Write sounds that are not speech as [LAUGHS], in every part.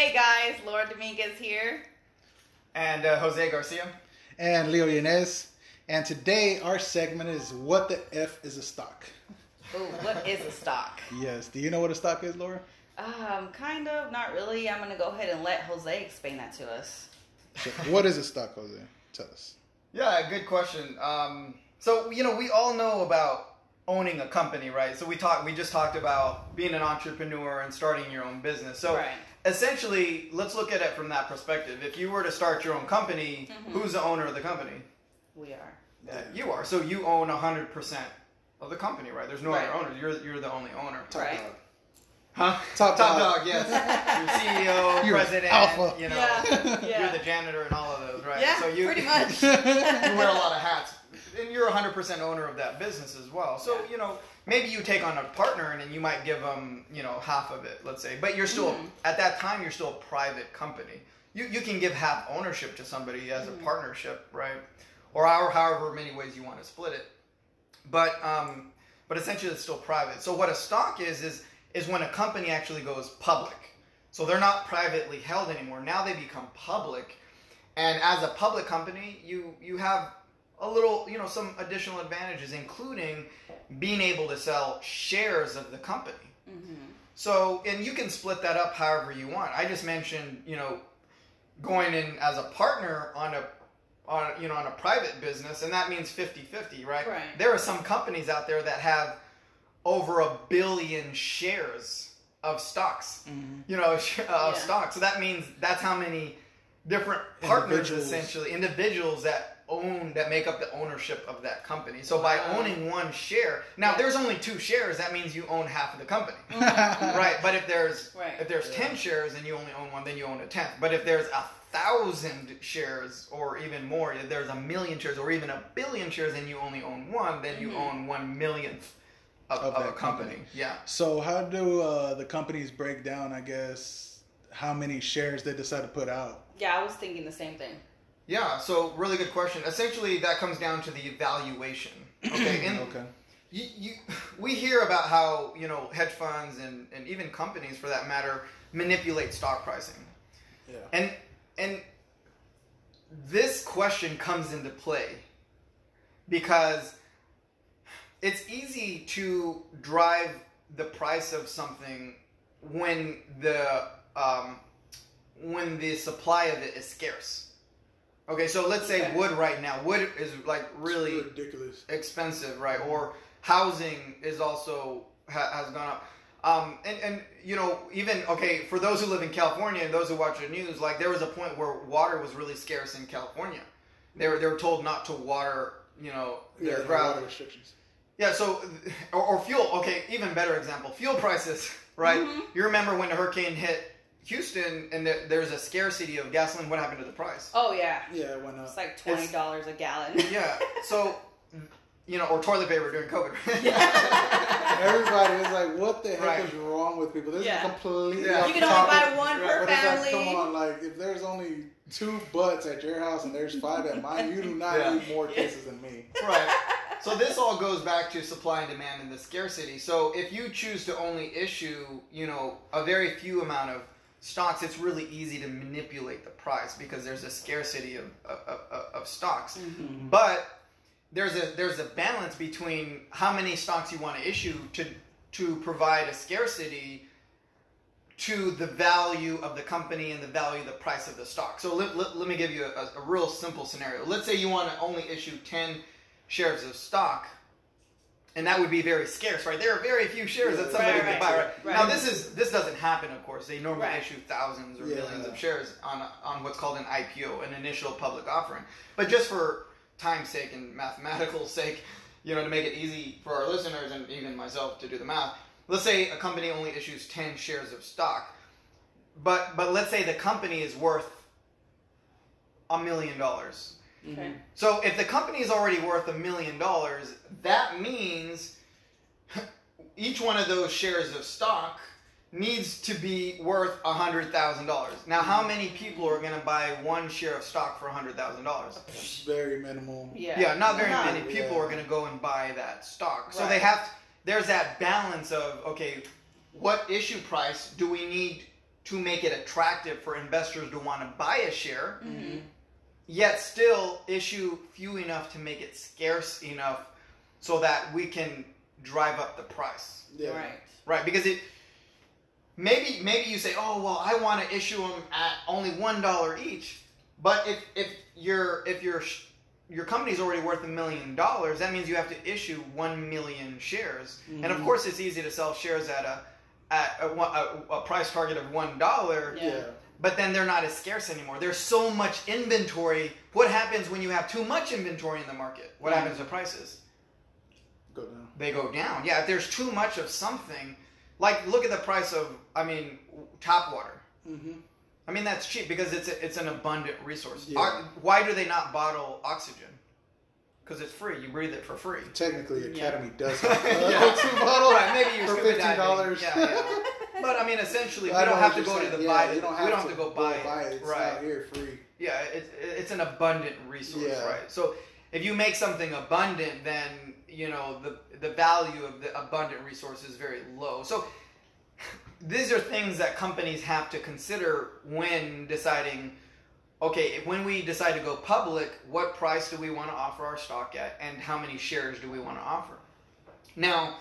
Hey guys, Laura Dominguez here. And uh, Jose Garcia. And Leo Yanez. And today our segment is What the F is a Stock? Ooh, what is a stock? Yes. Do you know what a stock is, Laura? Um, kind of, not really. I'm gonna go ahead and let Jose explain that to us. So what is a stock, Jose? Tell us. Yeah, good question. Um, so you know, we all know about owning a company, right? So we talked, we just talked about being an entrepreneur and starting your own business. So Right. Essentially, let's look at it from that perspective. If you were to start your own company, Mm-hmm. who's the owner of the company? We are. Uh, you are. So you own hundred percent of the company, right? There's no Right. other owners. You're you're the only owner. Right. dog. Huh? Top Top dog. dog, yes. [LAUGHS] Your CEO, You're president, alpha. you know, Yeah, yeah. you're the janitor and all of those, right? Yeah, so you, pretty [LAUGHS] much. you wear a lot of hats, [LAUGHS] and you're 100% owner of that business as well. So Yeah. you know, maybe you take on a partner, and then you might give them, you know, half of it, let's say. But you're still Mm-hmm. at that time, you're still a private company. You you can give half ownership to somebody as Mm-hmm. a partnership, right? Or however, however many ways you want to split it. But um, but essentially it's still private. So what a stock is is is when a company actually goes public. So they're not privately held anymore. Now they become public, and as a public company, you you have a little you know some additional advantages, including being able to sell shares of the company. Mm-hmm. So and you can split that up however you want. I just mentioned you know going in as a partner on a on you know on a private business and that means 50-50 right Right. there are some companies out there that have over a billion shares of stocks mm-hmm. you know [LAUGHS] sh- uh, of Yeah. stocks so that means that's how many different partners Individuals. essentially individuals that own that make up the ownership of that company so by owning one share now Yeah. there's only two shares that means you own half of the company [LAUGHS] right but if there's Right. if there's 10 shares and you only own one then you own a tenth but if there's a thousand shares or even more if there's a million shares or even a billion shares and you only own one then you own one millionth of, Of of, a that company. company. yeah So how do uh, the companies break down, I guess, how many shares they decide to put out? Yeah, I was thinking the same thing. Yeah so really good question essentially that comes down to the evaluation [CLEARS THROAT] okay and Okay. you, you, we hear about how you know hedge funds and, and even companies for that matter manipulate stock pricing Yeah. And and this question comes into play because it's easy to drive the price of something when the um, when the supply of it is scarce. Okay, so let's say Okay. wood right now. Wood is like really ridiculous. expensive, right? Or housing is also ha- has gone up. Um, and and you know even okay for those who live in California and those who watch the news, like there was a point where water was really scarce in California. They were they were told not to water, you know, Yeah, their the ground. water restrictions. Yeah, so or, or fuel. Okay, even better example, fuel prices. [LAUGHS] Right? You remember when the hurricane hit Houston and there, there's a scarcity of gasoline. What happened to the price? Oh yeah, Yeah, it went up. it's like twenty dollars a gallon. [LAUGHS] Yeah. So you know, or toilet paper during COVID. [LAUGHS] Everybody was like, "What the heck Right. is wrong with people?" This Yeah. is completely. Yeah. off You can only topic. buy one Right, per But it's like, family. come on, like if there's only two butts at your house and there's five at mine, you do not [LAUGHS] Yeah. need more cases than me. right. So this all goes back to supply and demand and the scarcity. So if you choose to only issue, you know, a very few amount of stocks, it's really easy to manipulate the price because there's a scarcity of of, of, of stocks. Mm-hmm. But there's a there's a balance between how many stocks you want to issue to to provide a scarcity to the value of the company and the value of the price of the stock. So let, let, let me give you a, a real simple scenario. Let's say you want to only issue 10 shares of stock, and that would be very scarce, right? There are very few shares that somebody Right, could right, buy, right? right. Now this is this doesn't happen, of course. They normally Right. issue thousands or Yeah. millions of shares on on what's called an IPO, an initial public offering. But just for time's sake and mathematical [LAUGHS] sake, you know, to make it easy for our listeners and even myself to do the math, let's say a company only issues 10 shares of stock. But but let's say the company is worth a million dollars. Okay. So if the company is already worth a million dollars, that means [LAUGHS] each one of those shares of stock needs to be worth a hundred thousand dollars. Now, how many people are going to buy one share of stock for a hundred thousand dollars? Very minimal. Yeah. Yeah, not very Not- many people yeah. are going to go and buy that stock. So Right. they have. There's that balance of okay, what issue price do we need to make it attractive for investors to want to buy a share, Mm-hmm. Yet still issue few enough to make it scarce enough so that we can drive up the price. Yeah. Right. Right, because it maybe maybe you say, "Oh, well, I want to issue them at only one dollar each," but if if your if your your company's already worth a million dollars, that means you have to issue one million shares, and of Mhm. course, it's easy to sell shares at a at a, a, a price target of one dollar, Yeah. Yeah. but then they're not as scarce anymore. There's so much inventory. What happens when you have too much inventory in the market? What happens to prices? Go down. they go down. Yeah, if there's too much of something, like look at the price of, I mean, tap water. Mm-hmm. I mean that's cheap because it's a, it's an abundant resource. Yeah. Ox- Why do they not bottle oxygen? Because it's free. You breathe it for free. Technically, Yeah. Academy does [LAUGHS] have a Yeah. oxygen bottle Right, maybe you're for scuba fifteen dollars. diving. Yeah, yeah. [LAUGHS] But I mean, essentially, we I know don't have to go to the yeah, buy. You don't have, we don't have to go buy it. it. It's right. out here free. Yeah, it's it's an abundant resource, Yeah. right? So if you make something abundant, then you know the the value of the abundant resource is very low. So these are things that companies have to consider when deciding. Okay, when we decide to go public, what price do we want to offer our stock at, and how many shares do we want to offer? Now,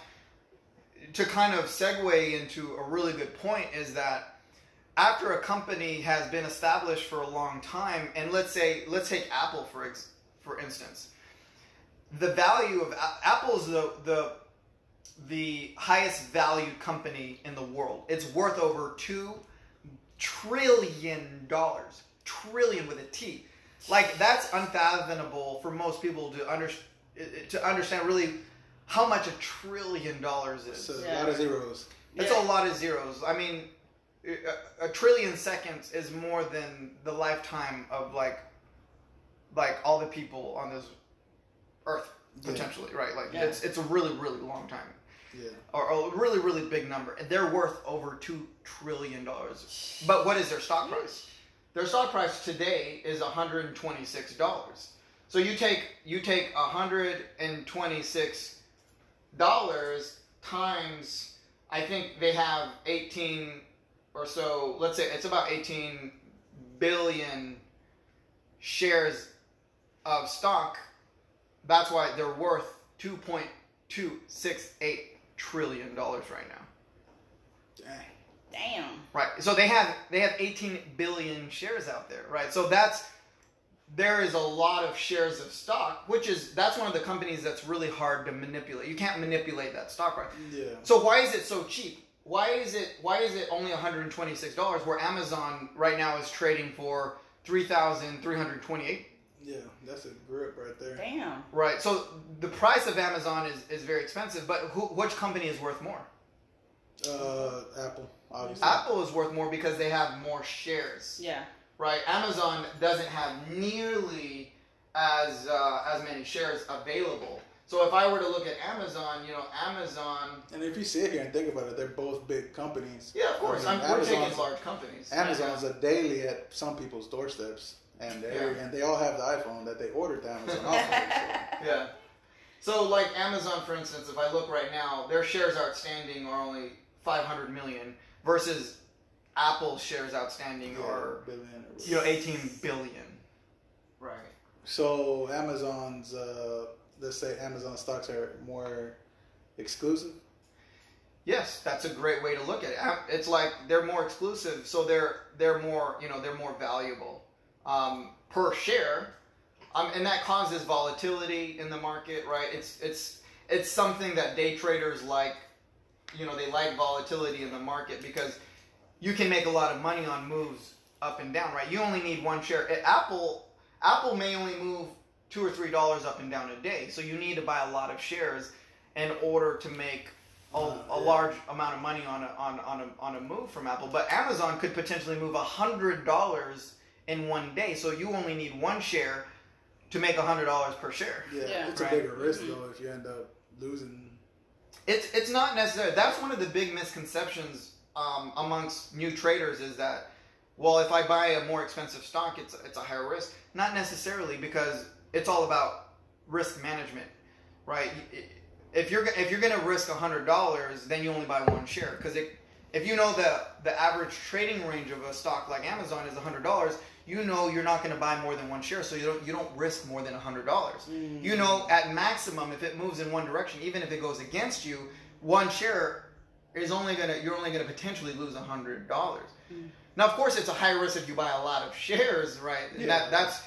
to kind of segue into a really good point is that after a company has been established for a long time, and let's say let's take Apple for ex- for instance, the value of A- Apple is the the the highest valued company in the world. It's worth over two trillion dollars, trillion with a T. Like that's unfathomable for most people to under, to understand really how much a trillion dollars is. It's a Yeah. lot of zeros. It's Yeah. a lot of zeros. I mean, a, a trillion seconds is more than the lifetime of like, like all the people on this earth Yeah. potentially, right? Like Yeah. it's it's a really really long time, Yeah. or a really really big number. And they're worth over two trillion dollars. But what is their stock price? Their stock price today is one hundred and twenty six dollars. So you take you take hundred and twenty six dollars times I think they have 18 or so, let's say it's about 18 billion shares of stock. That's why they're worth 2.268 trillion dollars right now. Dang. Damn. Right. So they have they have 18 billion shares out there, right? So that's there is a lot of shares of stock, which is that's one of the companies that's really hard to manipulate. You can't manipulate that stock price. Yeah. So why is it so cheap? Why is it why is it only $126 where Amazon right now is trading for 3,328? Yeah. That's a grip right there. Damn. Right. So the price of Amazon is, is very expensive, but who, which company is worth more? Uh, Apple, obviously. Apple is worth more because they have more shares. Yeah. Right? Amazon doesn't have nearly as uh, as many shares available. So if I were to look at Amazon, you know, Amazon, And if you sit here and think about it, they're both big companies. yeah, of course, I mean, I'm, we're Amazon's- taking large companies. Amazon's a daily at some people's doorsteps, and they Yeah. and they all have the iPhone that they ordered the Amazon [LAUGHS] off of. So. Yeah. So like Amazon, for instance, if I look right now, their shares outstanding are only 500 million versus Apple's shares outstanding are billion or you know 18 billion. Right. So Amazon's, uh, let's say Amazon stocks are more exclusive. Yes, that's a great way to look at it. It's like they're more exclusive, so they're they're more you know they're more valuable um, per share, um, and that causes volatility in the market, right? It's it's it's something that day traders like. You know they like volatility in the market because you can make a lot of money on moves up and down, right? You only need one share. At Apple Apple may only move two or three dollars up and down a day, so you need to buy a lot of shares in order to make a, a large amount of money on a, on, on, a, on a move from Apple. But Amazon could potentially move a hundred dollars in one day, so you only need one share to make a hundred dollars per share. Yeah, Yeah. it's Right. a bigger risk though if you end up losing. It's it's not necessary. That's one of the big misconceptions um, amongst new traders is that, well, if I buy a more expensive stock, it's it's a higher risk. Not necessarily because it's all about risk management, right? If you're if you're gonna risk a hundred dollars, then you only buy one share because if you know the the average trading range of a stock like Amazon is hundred dollars, you know you're not going to buy more than one share, so you don't you don't risk more than hundred dollars. Mm. You know at maximum if it moves in one direction, even if it goes against you, one share is only gonna you're only gonna potentially lose a hundred dollars. Mm. Now of course it's a high risk if you buy a lot of shares, right? Yeah. That that's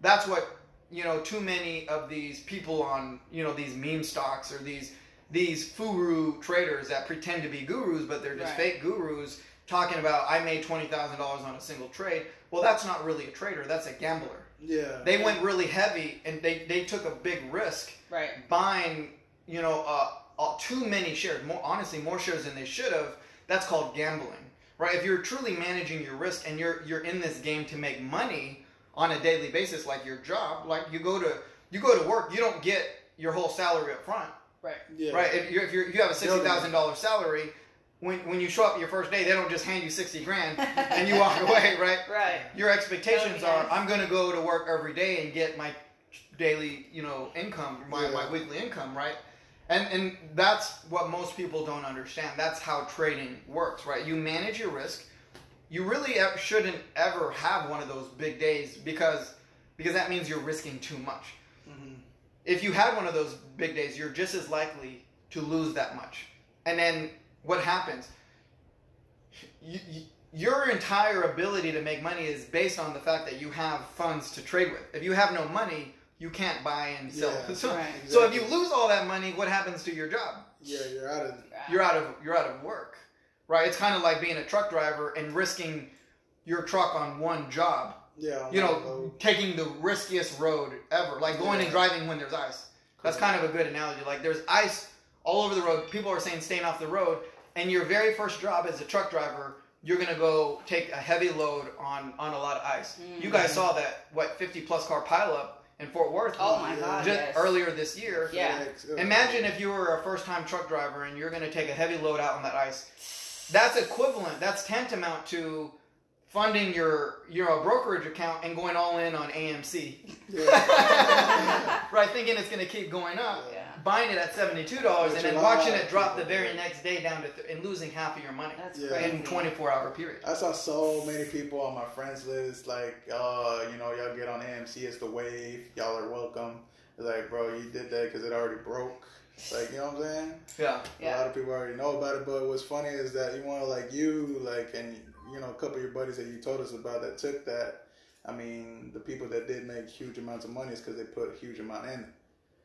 that's what you know too many of these people on you know these meme stocks or these these furu traders that pretend to be gurus but they're just Right. fake gurus talking about I made twenty thousand dollars on a single trade. Well, that's not really a trader. That's a gambler. Yeah. They went really heavy and they they took a big risk Right. buying you know uh, uh, too many shares. More honestly, more shares than they should have. That's called gambling, right? If you're truly managing your risk and you're you're in this game to make money on a daily basis, like your job, like you go to you go to work, you don't get your whole salary up front, Right. yeah. right? If you're, if you're you have a sixty thousand dollars salary, when when you show up your first day, they don't just hand you sixty grand and you walk [LAUGHS] away, right? Right. Your expectations are nice. I'm going to go to work every day and get my daily, you know, income, my, Yeah. my weekly income, right? And and that's what most people don't understand. That's how trading works, right? You manage your risk. You really shouldn't ever have one of those big days because because that means you're risking too much. Mhm. If you had one of those big days, you're just as likely to lose that much. And then what happens? You, you, your entire ability to make money is based on the fact that you have funds to trade with. If you have no money, you can't buy and sell. Yeah, [LAUGHS] so, right. so if you lose all that money, what happens to your job? Yeah, you're out of. You're out of you're out of work, right? It's kind of like being a truck driver and risking your truck on one job. Yeah. You know, taking the riskiest road ever, like going and driving when there's ice. That's kind of a good analogy. Like there's ice all over the road. People are saying staying off the road, and your very first job as a truck driver, you're gonna go take a heavy load on on a lot of ice. You guys mm-hmm. saw that what 50 plus car pileup in Fort Worth Oh my God. just yes. earlier this year. Yeah. Uh, Imagine if you were a first time truck driver and you're gonna take a heavy load out on that ice. That's equivalent. That's tantamount to funding your your brokerage account and going all in on AMC. Yeah. [LAUGHS] right, thinking it's going to keep going up, Yeah. Buying it at seventy-two dollars, and then watching it drop the very do. next day down to th- and losing half of your money That's Yeah. crazy. in twenty-four hour period. I saw so many people on my friends list like, uh, you know, y'all get on AMC, it's the wave, y'all are welcome. It's like, bro, you did that because it already broke. Like, you know what I'm saying? Yeah, yeah. A lot of people already know about it, but what's funny is that you want to like you, like, and you know, a couple of your buddies that you told us about that took that. I mean, the people that did make huge amounts of money is because they put a huge amount in it.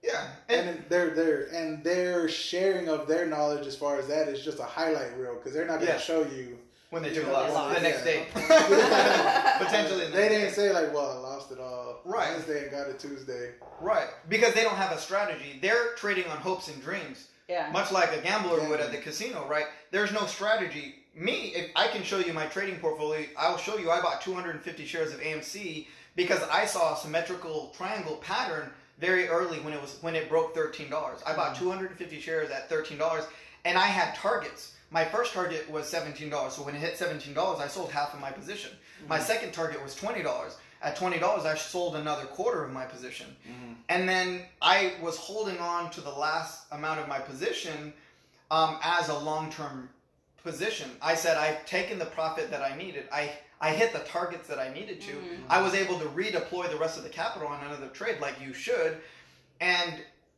Yeah, And and then their their and their sharing of their knowledge as far as that is just a highlight reel because they're not going to Yeah. show you. when they You took a know, loss the next day, [LAUGHS] potentially. They didn't day. say like, "Well, I lost it all Right. Wednesday and got it Tuesday." right because they don't have a strategy. They're trading on hopes and dreams. Yeah. much like a gambler would at the casino, right? There's no strategy. Me, if I can show you my trading portfolio, I'll show you I bought 250 shares of AMC because I saw a symmetrical triangle pattern very early when it was when it broke $13. I bought mm. 250 shares at $13 and I had targets. My first target was $17. So when it hit $17, I sold half of my position. My mm. second target was $20. At $20, I sold another quarter of my position. Mm-hmm. And then I was holding on to the last amount of my position um, as a long term position. I said, I've taken the profit that I needed. I, I hit the targets that I needed to. Mm-hmm. I was able to redeploy the rest of the capital on another trade like you should. And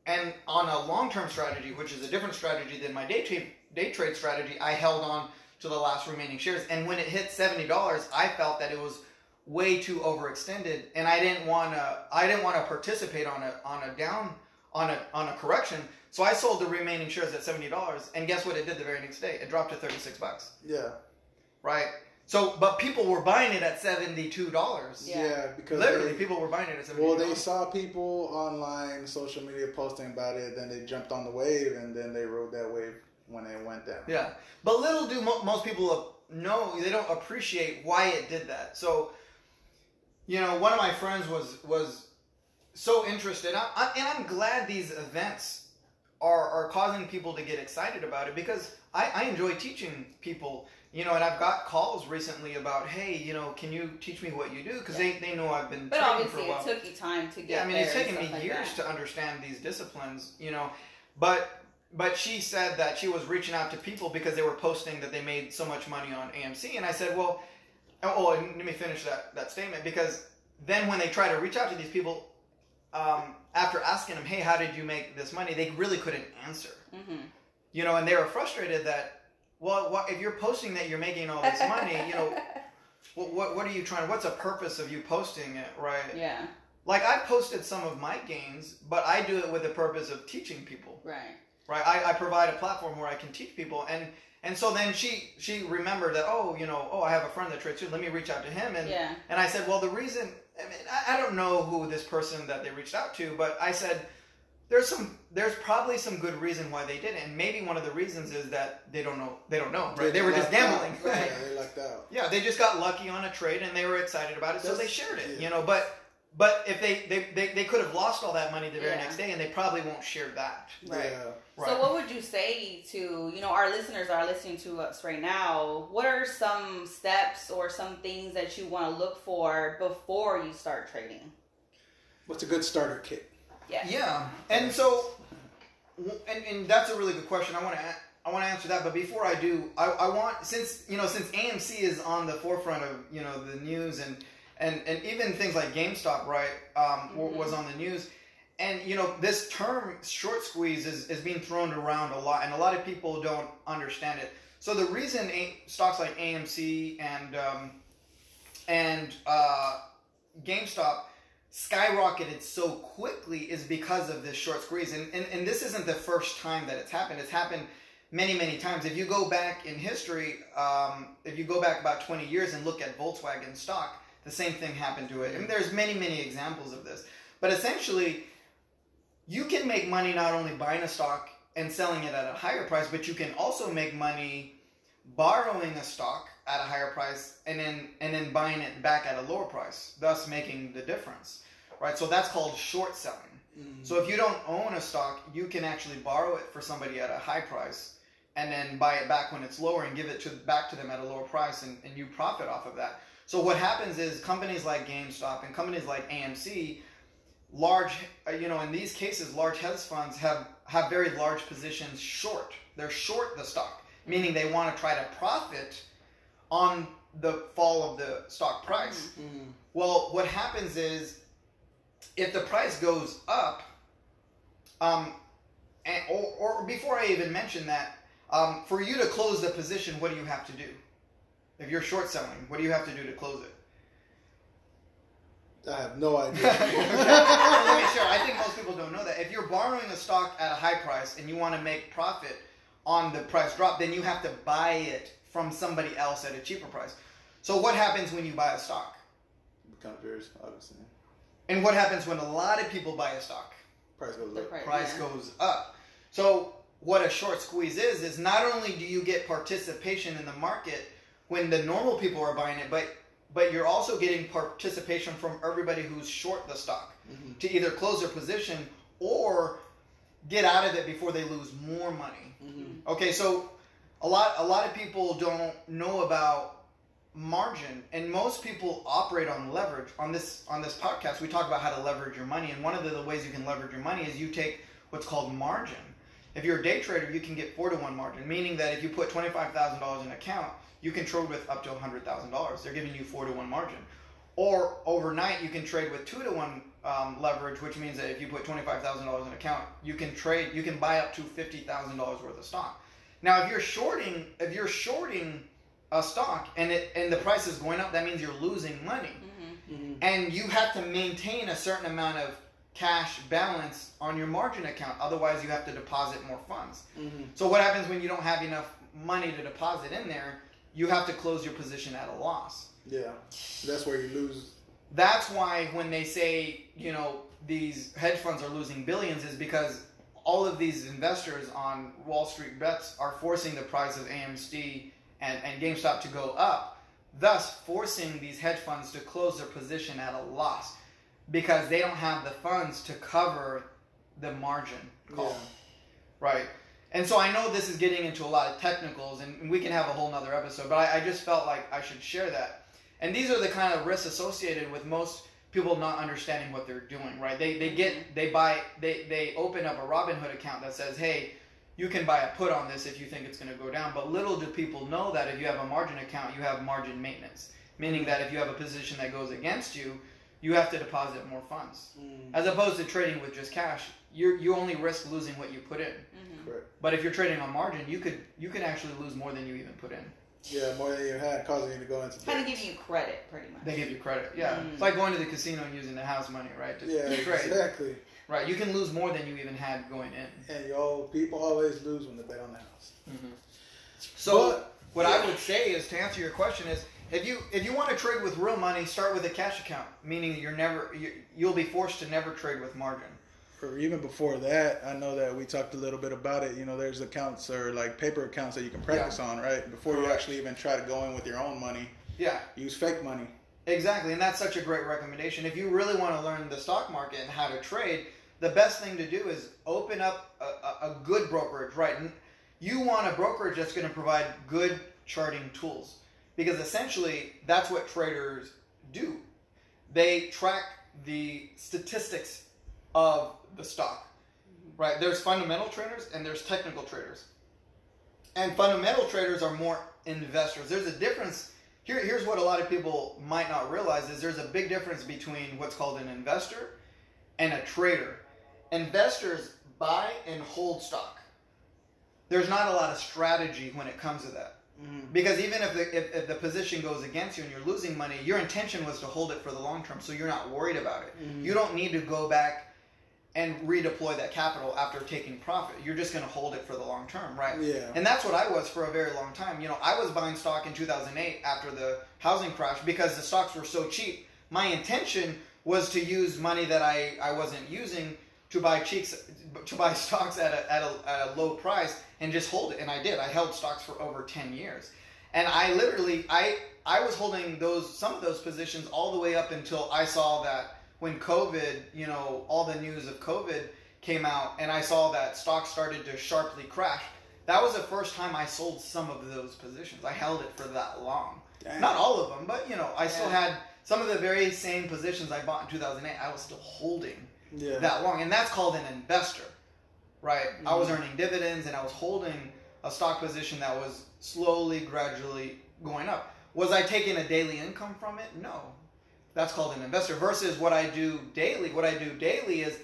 and on a long term strategy, which is a different strategy than my day trade day trade strategy, I held on to the last remaining shares. And when it hit seventy dollars, I felt that it was way too overextended, and I didn't want to. I didn't want to participate on a on a down on a on a correction. So I sold the remaining shares at seventy dollars, and guess what? It did the very next day. It dropped to thirty six bucks. Yeah, Right. So, but people were buying it at seventy two dollars. yeah, Yeah. because Literally, they- people were buying it at seventy. Well, they saw people online, social media posting about it, then they jumped on the wave, and then they rode that wave when it went down. Yeah, but little do mo- most people know they don't appreciate why it did that. So, you know, one of my friends was was so interested, I, I, and I'm glad these events are are causing people to get excited about it because I, I enjoy teaching people. You know, and I've got calls recently about, hey, you know, can you teach me what you do? Because they, they know I've been But training for obviously, a while. it took you time to get Yeah, I mean, it's taken me like years that. to understand these disciplines, you know. But but she said that she was reaching out to people because they were posting that they made so much money on AMC, and I said, well, oh, oh, let me finish that that statement because then when they try to reach out to these people, um, after asking them, hey, how did you make this money? They really couldn't answer. Mm-hmm. You know, and they were frustrated that, well, what, if you're posting that you're making all this money, you know, [LAUGHS] what, what what are you trying? What's the purpose of you posting it, right? Yeah. Like I posted some of my gains, but I do it with the purpose of teaching people Right. right I, I provide a platform where i can teach people and and so then she she remembered that oh you know oh i have a friend that trades too let me reach out to him and Yeah. and i said well the reason i mean I, I don't know who this person that they reached out to but i said there's some there's probably some good reason why they did it and maybe one of the reasons is that they don't know they don't know right they were just lucked out. gambling Yeah, they lucked out. yeah they just got lucky on a trade and they were excited about it so they shared it yeah. you know but but if they they, they, they could have lost all that money the very Yeah. next day and they probably won't share that Right. Yeah. right So, what would you say to you know our listeners are listening to us right now? What are some steps or some things that you want to look for before you start trading? What's a good starter kit? Yeah. Yeah, and so, and, and that's a really good question. I want to I want to answer that, but before I do, I, I want since you know since AMC is on the forefront of you know the news and and and even things like GameStop, right, um, Mhm. was on the news. And you know this term short squeeze is, is being thrown around a lot, and a lot of people don't understand it. So the reason a- stocks like AMC and um, and uh, GameStop skyrocketed so quickly is because of this short squeeze. And, and, and this isn't the first time that it's happened. It's happened many, many times. If you go back in history, um, if you go back about 20 years and look at Volkswagen stock, the same thing happened to it. And there's many, many examples of this. But essentially, you can make money not only buying a stock and selling it at a higher price, but you can also make money borrowing a stock at a higher price and then and then buying it back at a lower price, thus making the difference. Right? So that's called short selling. So if you don't own a stock, you can actually borrow it for somebody at a high price and then buy it back when it's lower and give it to back to them at a lower price and, and you profit off of that. So what happens is companies like GameStop and companies like AMC, large uh, you know in these cases large hedge funds have have very large positions short. They're short the stock, meaning they want to try to profit on the fall of the stock price. Mm-hmm. Well, what happens is if the price goes up, um, and, or, or before I even mention that, um, for you to close the position, what do you have to do? If you're short selling, what do you have to do to close it? I have no [LAUGHS] idea. Let me share. I think most people don't know that. If you're borrowing a stock at a high price and you want to make profit on the price drop, then you have to buy it from somebody else at a cheaper price. So what happens when you buy a stock? Becomes yours, obviously. And what happens when a lot of people buy a stock? Price goes The up. price, price yeah. goes up. So what a short squeeze is is not only do you get participation in the market when the normal people are buying it, but but you're also getting participation from everybody who's short the stock Mhm. to either close their position or get out of it before they lose more money. Mhm. Okay, so a lot a lot of people don't know about margin and most people operate on leverage. On this on this podcast we talk about how to leverage your money and one of the, the ways you can leverage your money is you take what's called margin. If you're a day trader you can get four to one margin meaning that if you put $25000 in an account you can trade with up to $100000 they're giving you four to one margin. Or overnight you can trade with two to one um, leverage which means that if you put $25000 in an account you can trade you can buy up to $50000 worth of stock now if you're shorting if you're shorting a stock and it and the price is going up that means you're losing money Mhm. Mhm. and you have to maintain a certain amount of cash balance on your margin account otherwise you have to deposit more funds Mhm. so what happens when you don't have enough money to deposit in there you have to close your position at a loss Yeah, that's where you lose. that's why when they say you know these hedge funds are losing billions is because all of these investors on Wall Street bets are forcing the price of AMC and, and GameStop to go up, thus forcing these hedge funds to close their position at a loss because they don't have the funds to cover the margin call. Yeah. Right. And so I know this is getting into a lot of technicals, and we can have a whole nother episode, but I, I just felt like I should share that. And these are the kind of risks associated with most people not understanding what they're doing, right? They, they get, they buy, they, they open up a Robinhood account that says, hey, you can buy a put on this if you think it's going to go down. But little do people know that if you have a margin account, you have margin maintenance, meaning that if you have a position that goes against you, you have to deposit more funds. Mm, As opposed to trading with just cash, you you only risk losing what you put in. hmm correct. But if you're trading on margin, you could you can actually lose more than you even put in. Yeah, more than you had, causing you to go into Kind of debt. giving you credit, pretty much. They give you credit. Yeah, Mm. it's like going to the casino and using the house money, right? To, Yeah, trade. exactly. Right, you can lose more than you even had going in. And y'all, people always lose when they bet on the house. So But- what I would say is to answer your question is if you if you want to trade with real money, start with a cash account, meaning you're never you, you'll be forced to never trade with margin. Or even before that, I know that we talked a little bit about it. You know, there's accounts or like paper accounts that you can practice on, right? Before you actually even try to go in with your own money, Yeah, use fake money. exactly, and that's such a great recommendation. If you really want to learn the stock market and how to trade, the best thing to do is open up a, a, a good brokerage, right? And you want a brokerage that's going to provide good charting tools because essentially that's what traders do. They track the statistics of the stock, right? There's fundamental traders and there's technical traders. And fundamental traders are more investors. There's a difference. Here, here's what a lot of people might not realize is there's a big difference between what's called an investor and a trader. Investors buy and hold stock. There's not a lot of strategy when it comes to that. Because even if the if, if the position goes against you and you're losing money, your intention was to hold it for the long term, so you're not worried about it. Mhm. You don't need to go back and redeploy that capital after taking profit. You're just going to hold it for the long term, right? Yeah. And that's what I was for a very long time. You know, I was buying stock in 2008 after the housing crash because the stocks were so cheap. My intention was to use money that I, I wasn't using to buy cheeks to buy [LAUGHS] stocks at a, at, a, at a low price and just hold it and I did. I held stocks for over 10 years. And I literally I I was holding those some of those positions all the way up until I saw that when COVID, you know, all the news of COVID came out and I saw that stock started to sharply crash. That was the first time I sold some of those positions. I held it for that long. Dang. Not all of them, but you know, I still had some of the very same positions I bought in 2008. I was still holding Yeah. that long, and that's called an investor, right? I was Mhm. earning dividends and I was holding a stock position that was slowly, gradually going up. Was I taking a daily income from it? No. That's called an investor. Versus what I do daily. What I do daily is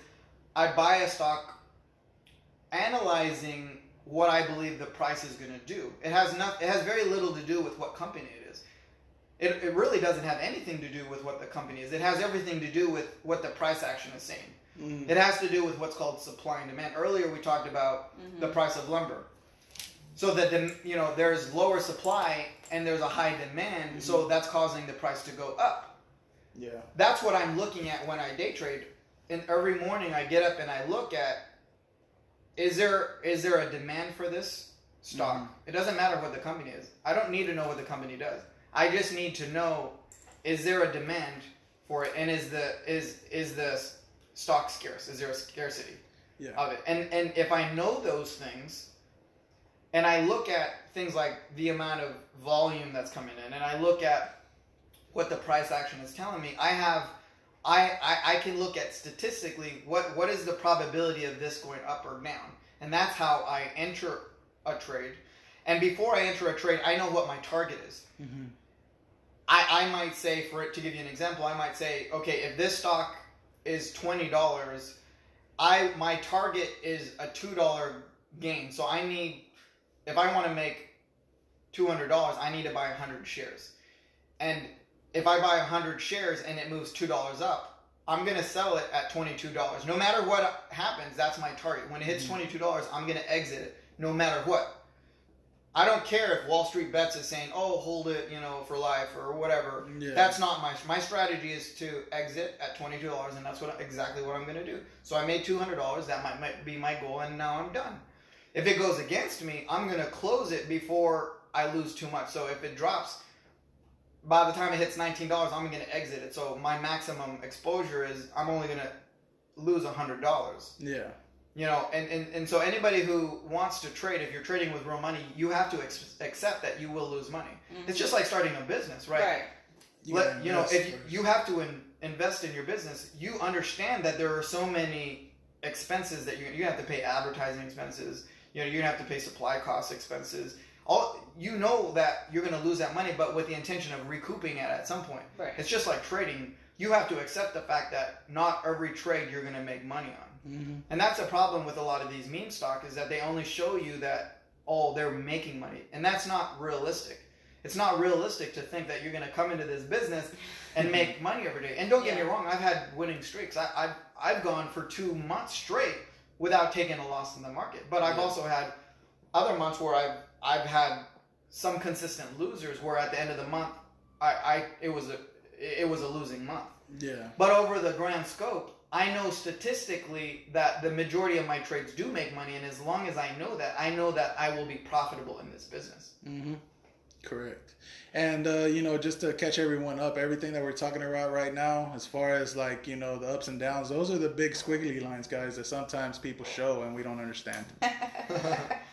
I buy a stock analyzing what I believe the price is going to do. It has not. It has very little to do with what company it is. It, it really doesn't have anything to do with what the company is. It has everything to do with what the price action is saying. Mhm. It has to do with what's called supply and demand. Earlier we talked about Mhm. the price of lumber. So that the, you know there's lower supply and there's a high demand, so that's causing the price to go up. Yeah. That's what I'm looking at when I day trade. And every morning I get up and I look at is there is there a demand for this stock? Mhm. It doesn't matter what the company is. I don't need to know what the company does. I just need to know is there a demand for it and is the is is the stock scarce? Is there a scarcity Yeah. of it? And and if I know those things and I look at things like the amount of volume that's coming in and I look at what the price action is telling me, I have I, I, I can look at statistically what, what is the probability of this going up or down. And that's how I enter a trade. And before I enter a trade, I know what my target is. Mm-hmm. I, I might say, for it to give you an example, I might say, okay, if this stock is twenty dollars, I my target is a two dollar gain. So I need, if I want to make two hundred dollars, I need to buy hundred shares. And if I buy hundred shares and it moves two dollars up, I'm gonna sell it at twenty two dollars. No matter what happens, that's my target. When it hits Mhm. two dollars, I'm gonna exit it, no matter what. I don't care if Wall Street Bets is saying, "Oh, hold it," you know, for life or whatever. Yeah. That's not my my strategy is to exit at twenty two dollars, and that's what exactly what I'm going to do. So I made two hundred dollars. That might, might be my goal, and now I'm done. If it goes against me, I'm going to close it before I lose too much. So if it drops, by the time it hits nineteen dollars, I'm going to exit it. So my maximum exposure is I'm only going to lose hundred dollars. Yeah. You know, and, and, and so anybody who wants to trade, if you're trading with real money, you have to ex- accept that you will lose money. Mhm. It's just like starting a business, right? Right. Let, you know, if you, you have to in, invest in your business, you understand that there are so many expenses that you you have to pay advertising expenses. You know, you're gonna have to pay supply cost expenses. All you know that you're gonna lose that money, but with the intention of recouping it at some point. Right. It's just like trading. You have to accept the fact that not every trade you're gonna make money on. Mm-hmm. And that's a problem with a lot of these meme stock is that they only show you that oh they're making money, and that's not realistic. It's not realistic to think that you're going to come into this business and [LAUGHS] make money every day. And don't get me wrong, I've had winning streaks. I, I've I've gone for two months straight without taking a loss in the market. But I've Yeah. also had other months where I've I've had some consistent losers where at the end of the month I, I it was a it was a losing month. Yeah. But over the grand scope, I know statistically that the majority of my trades do make money, and as long as I know that, I know that I will be profitable in this business. Mm-hmm. Correct. And uh, you know, just to catch everyone up, everything that we're talking about right now, as far as like you know the ups and downs, those are the big squiggly lines, guys, that sometimes people show and we don't understand. [LAUGHS]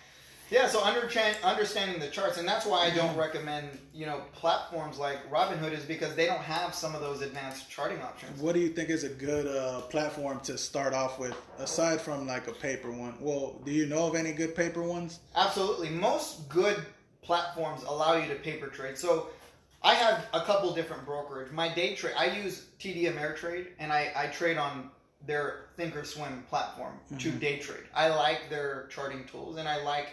Yeah, so under, understanding the charts, and that's why I don't recommend you know platforms like Robinhood is because they don't have some of those advanced charting options. What do you think is a good uh, platform to start off with, aside from like a paper one? Well, do you know of any good paper ones? Absolutely. Most good platforms allow you to paper trade. So I have a couple different brokerage. My day trade, I use TD Ameritrade, and I, I trade on their Thinkorswim platform to day trade. I like their charting tools, and I like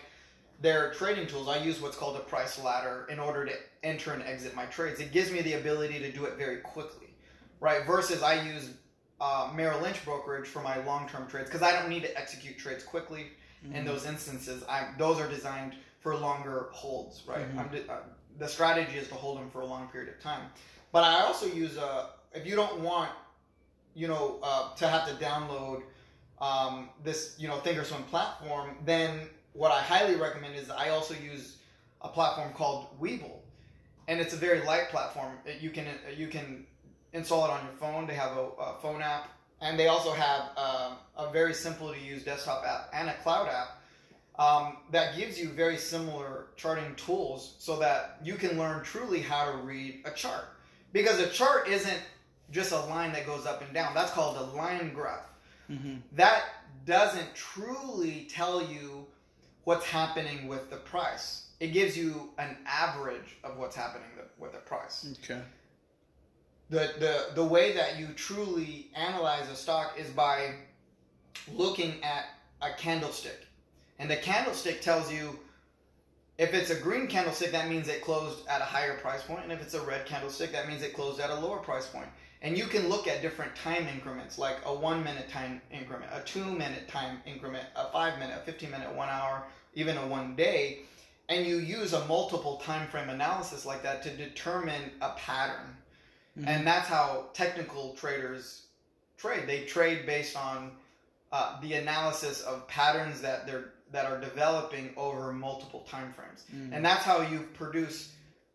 their trading tools. I use what's called a price ladder in order to enter and exit my trades. It gives me the ability to do it very quickly, right? Versus I use uh, Merrill Lynch brokerage for my long-term trades because I don't need to execute trades quickly. In those instances, I those are designed for longer holds, right? Mhm. I'm di- uh, the strategy is to hold them for a long period of time. But I also use uh, if you don't want, you know, uh, to have to download um, this, you know, Thinkorswim platform, then what I highly recommend is I also use a platform called Webull, and it's a very light platform. It- You can you can install it on your phone. They have a, a phone app, and they also have um, a very simple to use desktop app and a cloud app um, that gives you very similar charting tools, so that you can learn truly how to read a chart. Because a chart isn't just a line that goes up and down. That's called a line graph Mm-hmm. that doesn't truly tell you what's happening with the price. It gives you an average of what's happening with the price. Okay. The, the, the way that you truly analyze a stock is by looking at a candlestick. And the candlestick tells you if it's a green candlestick, that means it closed at a higher price point, and if it's a red candlestick, that means it closed at a lower price point. And you can look at different time increments, like a one minute time increment, a two minute time increment, a five minute, a 15 minute, one hour, even a one day. And you use a multiple time frame analysis like that to determine a pattern. And that's how technical traders trade. They trade based on uh, the analysis of patterns that they're that are developing over multiple time frames. Mm. And that's how you produce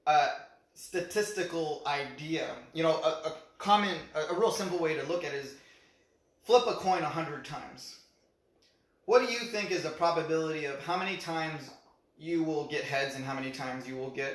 a statistical idea. You know, a, a common, a, a real simple way to look at it is flip a coin a hundred times. What do you think is the probability of how many times you will get heads and how many times you will get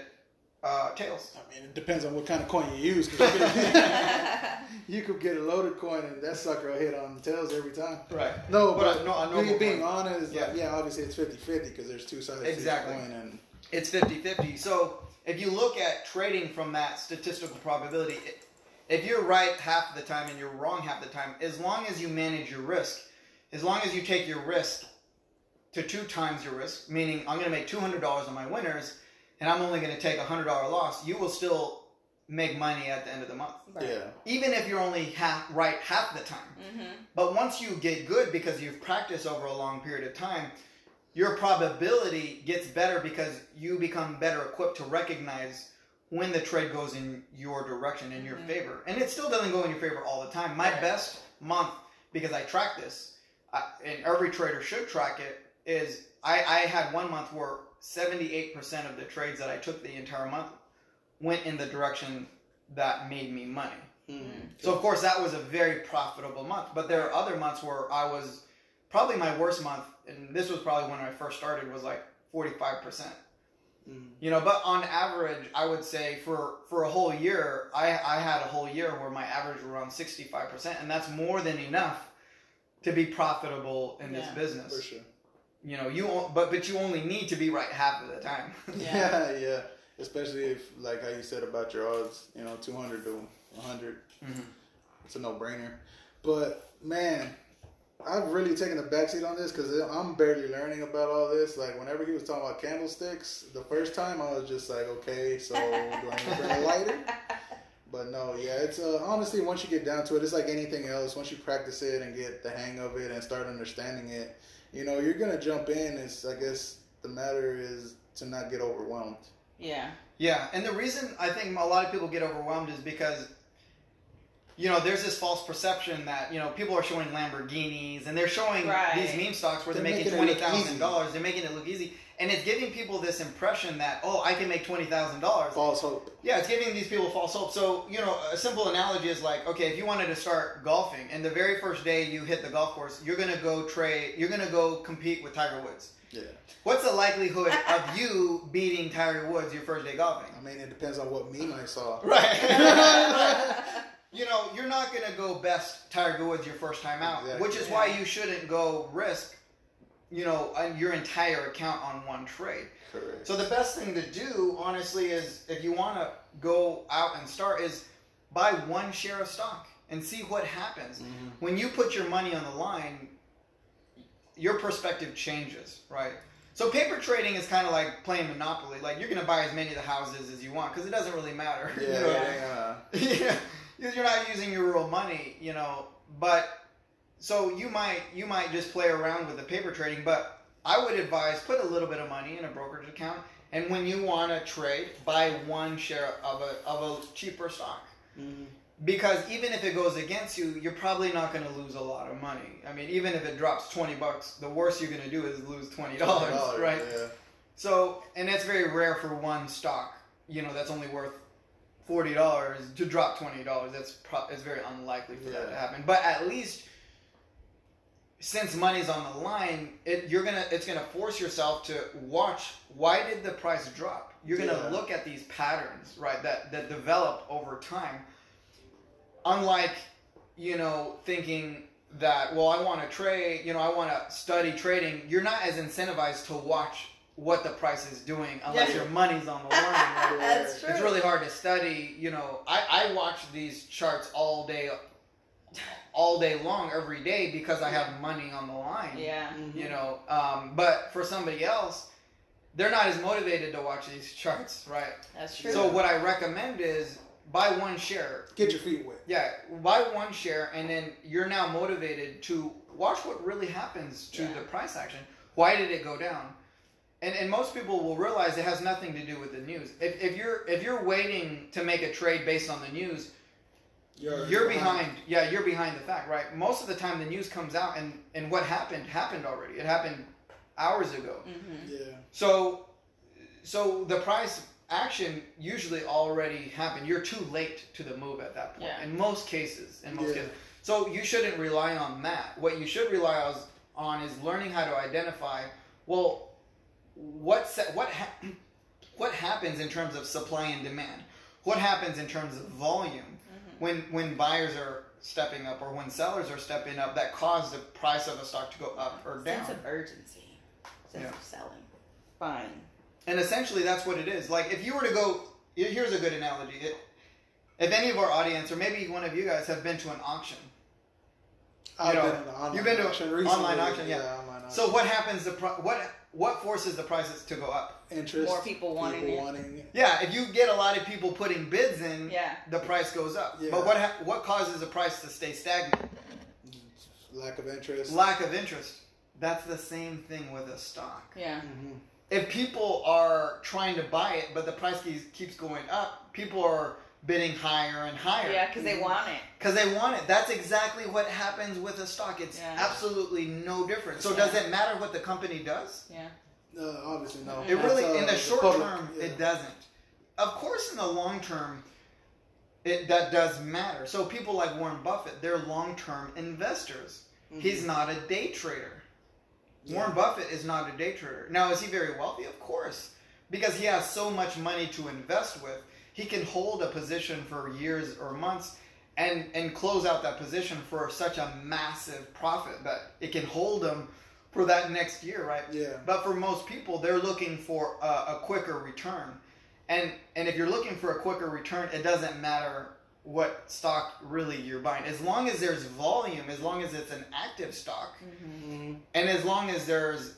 uh, tails? I mean, it depends on what kind of coin you use. you, could, [LAUGHS] you could get a loaded coin and that sucker will hit on the tails every time. Right. No, But but, a- no- being coin. honest, yeah. Yeah. yeah, obviously it's 50-50 because there's two sides Exactly. to each coin. And It's 50-50. So if you look at trading from that statistical probability, i- if you're right half the time and you're wrong half the time, as long as you manage your risk, as long as you take your risk to two times your risk, meaning I'm going to make $200 on my winners and I'm only going to take a $100 loss, you will still make money at the end of the month. Right. yeah, Even if you're only half right half the time. Mm-hmm. But once you get good because you've practiced over a long period of time, your probability gets better because you become better equipped to recognize when the trade goes in your direction, in your Mhm. favor. And it still doesn't go in your favor all the time. My Right. best month, because I track this, I, and every trader should track it, is I, I had one month where 78% of the trades that I took the entire month went in the direction that made me money. Mm. So of course that was a very profitable month. But there are other months where I was probably my worst month, and this was probably when I first started was like forty five percent. Mm. You know, but on average, I would say for for a whole year, I I had a whole year where my average was around sixty five percent, and that's more than enough to be profitable in this business. for sure. you know you o- but but you only need to be right half of the time. Yeah, [LAUGHS] yeah. Especially if, like how you said about your odds, you know, 200 to 100. Mhm. It's a no brainer. But, man, I've really taken a backseat on this because I'm barely learning about all this. Like, whenever he was talking about candlesticks, the first time I was just like, okay, so do I need to bring a lighter? [LAUGHS] But no, yeah, it's uh, honestly once you get down to it, it's like anything else. Once you practice it and get the hang of it and start understanding it, you know, you're gonna jump in. It's I guess the matter is to not get overwhelmed. Yeah. Yeah, and the reason I think a lot of people get overwhelmed is because you know there's this false perception that you know people are showing Lamborghinis and they're showing Right. these meme stocks where they're, They're making making twenty it look thousand easy. dollars. They're making it look easy, and it's giving people this impression that oh I can make twenty thousand dollars. False hope. Yeah, it's giving these people false hope. So, you know, a simple analogy is like, okay, if you wanted to start golfing and the very first day you hit the golf course, you're going to go trade, you're going to go compete with Tiger Woods. Yeah, What's the likelihood [LAUGHS] of you beating Tiger Woods your first day golfing? I mean it depends on what meme I saw. Right. [LAUGHS] [LAUGHS] you know, you're not going to go best Tiger Woods your first time out, Exactly. which is why you shouldn't go risk, you know, uh, your entire account on one trade. Correct. So the best thing to do, honestly, is if you want to go out and start, is buy one share of stock and see what happens. Mhm. When you put your money on the line, your perspective changes, right? So paper trading is kind of like playing Monopoly. Like you're gonna buy as many of the houses as you want because it doesn't really matter. [LAUGHS] Yeah, You know? yeah. yeah, [LAUGHS] because you're not using your real money, you know. But so you might you might just play around with the paper trading, but I would advise put a little bit of money in a brokerage account, and when you want to trade, buy one share of a of a cheaper stock. Mhm. Because even if it goes against you, you're probably not going to lose a lot of money. I mean, even if it drops twenty bucks, the worst you're going to do is lose twenty dollars, $20, right? Yeah. So, and that's very rare for one stock. You know, that's only worth forty dollars to drop twenty dollars. That's pro- it's very unlikely for that to happen. But at least, since money's on the line, it, you're gonna it's gonna force yourself to watch. Why did the price drop? You're gonna Yeah. look at these patterns, right? That that develop over time. Unlike, you know, thinking that well, I want to trade. You know, I want to study trading. You're not as incentivized to watch what the price is doing unless Yeah. your money's on the [LAUGHS] line. right? That's true. It's really hard to study. You know, I, I watch these charts all day, all day long, every day because I have money on the line. Yeah. You know, um, but for somebody else, they're not as motivated to watch these charts, right? That's true. So what I recommend is buy one share. Get your feet wet. Yeah, buy one share, and then you're now motivated to watch what really happens to Yeah. the price action. Why did it go down? And, and most people will realize it has nothing to do with the news. If, if you're if you're waiting to make a trade based on the news, You're, you're behind. Yeah, you're behind the fact, right? Most of the time, the news comes out, and and what happened happened already. It happened hours ago. hmm Yeah. So, so the price action usually already happened. You're too late to the move at that point. Yeah. In most cases, in most Yeah. cases. So you shouldn't rely on that. What you should rely on, on is learning how to identify. Well, what se- what ha- [CLEARS THROAT] what happens in terms of supply and demand? What happens in terms of volume mm-hmm. when when buyers are stepping up or when sellers are stepping up that cause the price of a stock to go up or down? Sense of urgency. Sense Yeah. of selling. Fine. And essentially, that's what it is. Like, if you were to go, here's a good analogy. It, if any of our audience, or maybe one of you guys, have been to an auction, I've You know, been in the online you've been to auction online auction, yeah. online auction. so what happens? The pri- what what forces the prices to go up? interest, More people wanting it. wanting it. Yeah, if you get a lot of people putting bids in, Yeah. the price goes up. Yeah. But what ha- what causes the price to stay stagnant? lack of interest. Lack of interest. That's the same thing with a stock. Yeah. Mhm. if people are trying to buy it, but the price keeps, keeps going up, people are bidding higher and higher. Yeah, because they want it. Because they want it. That's exactly what happens with a stock. It's Yeah. absolutely no different. So Yeah. does it matter what the company does? Yeah. Uh, obviously, no. It really, uh, in the short public, term, yeah. it doesn't. Of course, in the long term, it that does matter. So people like Warren Buffett, they're long term investors. Mhm. He's not a day trader. Yeah. Warren Buffett is not a day trader. Now, is he very wealthy? Of course. Because he has so much money to invest with, he can hold a position for years or months and, and close out that position for such a massive profit that it can hold them for that next year, right? Yeah. But for most people, they're looking for a, a quicker return, and and if you're looking for a quicker return, it doesn't matter what stock really you're buying, as long as there's volume, as long as it's an active stock, Mhm. and as long as there's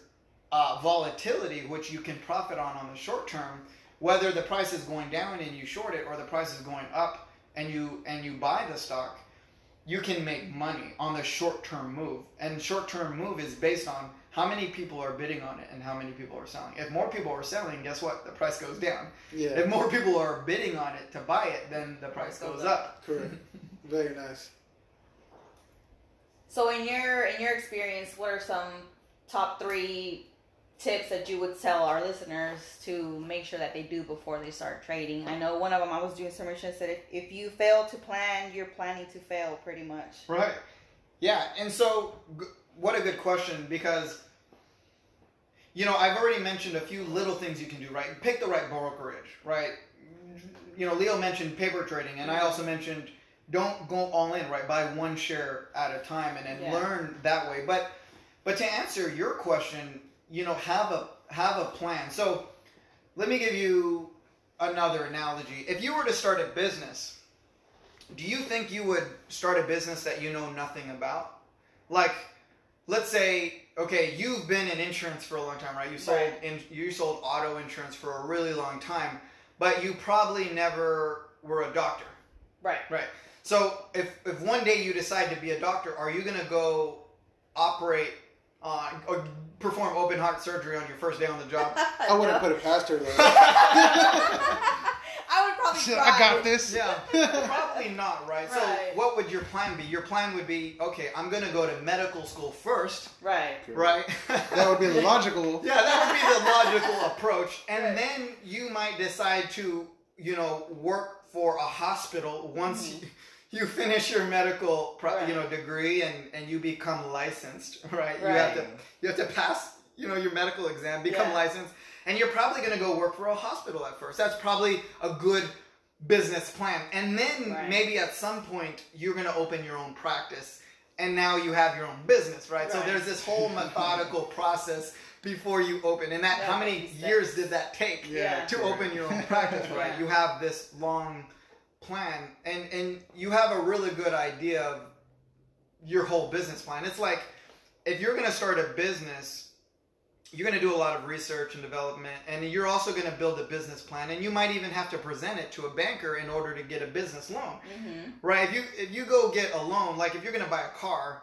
uh, volatility, which you can profit on on the short term, whether the price is going down and you short it, or the price is going up and you and you buy the stock, you can make money on the short term move. And short term move is based on how many people are bidding on it and how many people are selling. If more people are selling, guess what? The price goes down. Yeah. If more people are bidding on it to buy it, then the price goes up. Correct. Very nice. So in your in your experience, what are some top three tips that you would tell our listeners to make sure that they do before they start trading? I know one of them I was doing some research said if, if you fail to plan, you're planning to fail pretty much. Right. Yeah, and so g- what a good question because you know I've already mentioned a few little things you can do. Right, pick the right brokerage. Right. You know, Leo mentioned paper trading, and I also mentioned don't go all in. Right, buy one share at a time and then Yeah. learn that way. But but to answer your question, you know, have a have a plan. So let me give you another analogy. If you were to start a business, do you think you would start a business that you know nothing about? Like, let's say, okay, you've been in insurance for a long time, right? You sold Right. in, you sold auto insurance for a really long time, but you probably never were a doctor, Right. right? So if if one day you decide to be a doctor, are you gonna go operate uh, or perform open heart surgery on your first day on the job? [LAUGHS] I wouldn't put it past her though. [LAUGHS] [LAUGHS] I would probably try. I got this. Yeah, probably not, right? So, what would your plan be? Your plan would be, okay, I'm gonna go to medical school first, Right. right? That would be the logical. yeah, that would be the logical approach, and then you might decide to, you know, work for a hospital once you, you finish your medical, pro- Right. you know, degree and and you become licensed, [LAUGHS] right? You have to you have to pass, you know, your medical exam, become Yeah. licensed, and you're probably going to go work for a hospital at first. That's probably a good business plan. And then Right. maybe at some point you're going to open your own practice and now you have your own business, right? So there's this whole methodical [LAUGHS] process before you open. And that Yeah, how many years did that take Yeah. to open your own practice, right? [LAUGHS] You have this long plan and and you have a really good idea of your whole business plan. It's like if you're going to start a business, you're going to do a lot of research and development, and you're also going to build a business plan, and you might even have to present it to a banker in order to get a business loan, Mm-hmm. right? If you if you go get a loan, like if you're going to buy a car,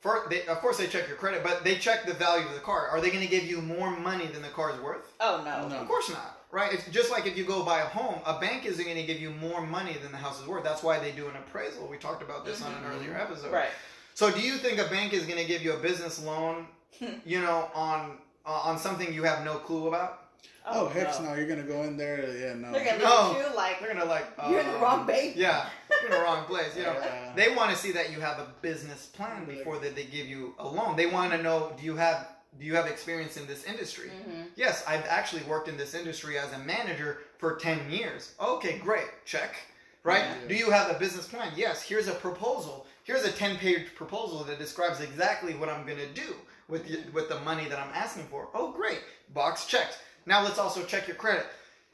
for they, of course they check your credit, but they check the value of the car. Are they going to give you more money than the car is worth? Oh no. No. Of course not, right? It's just like if you go buy a home, a bank isn't going to give you more money than the house is worth. That's why they do an appraisal. We talked about this on an Mhm. earlier episode. Right. So, do you think a bank is going to give you a business loan, [LAUGHS] you know, on uh, on something you have no clue about? Oh, heck no. You're gonna go in there. Yeah, no. They're gonna No. look at you like They're going to like you're in the um, wrong bank. Yeah, you're in the wrong place. You know, [LAUGHS] Yeah. they want to see that you have a business plan before that they give you a loan. They want to know do you have do you have experience in this industry? Mm-hmm. Yes, I've actually worked in this industry as a manager for 10 years. Okay, great. Check. Right? Yeah. Do you have a business plan? Yes, here's a proposal. Here's a 10 page proposal that describes exactly what I'm going to do with, the, with the money that I'm asking for. Oh, great. Box checked. Now let's also check your credit.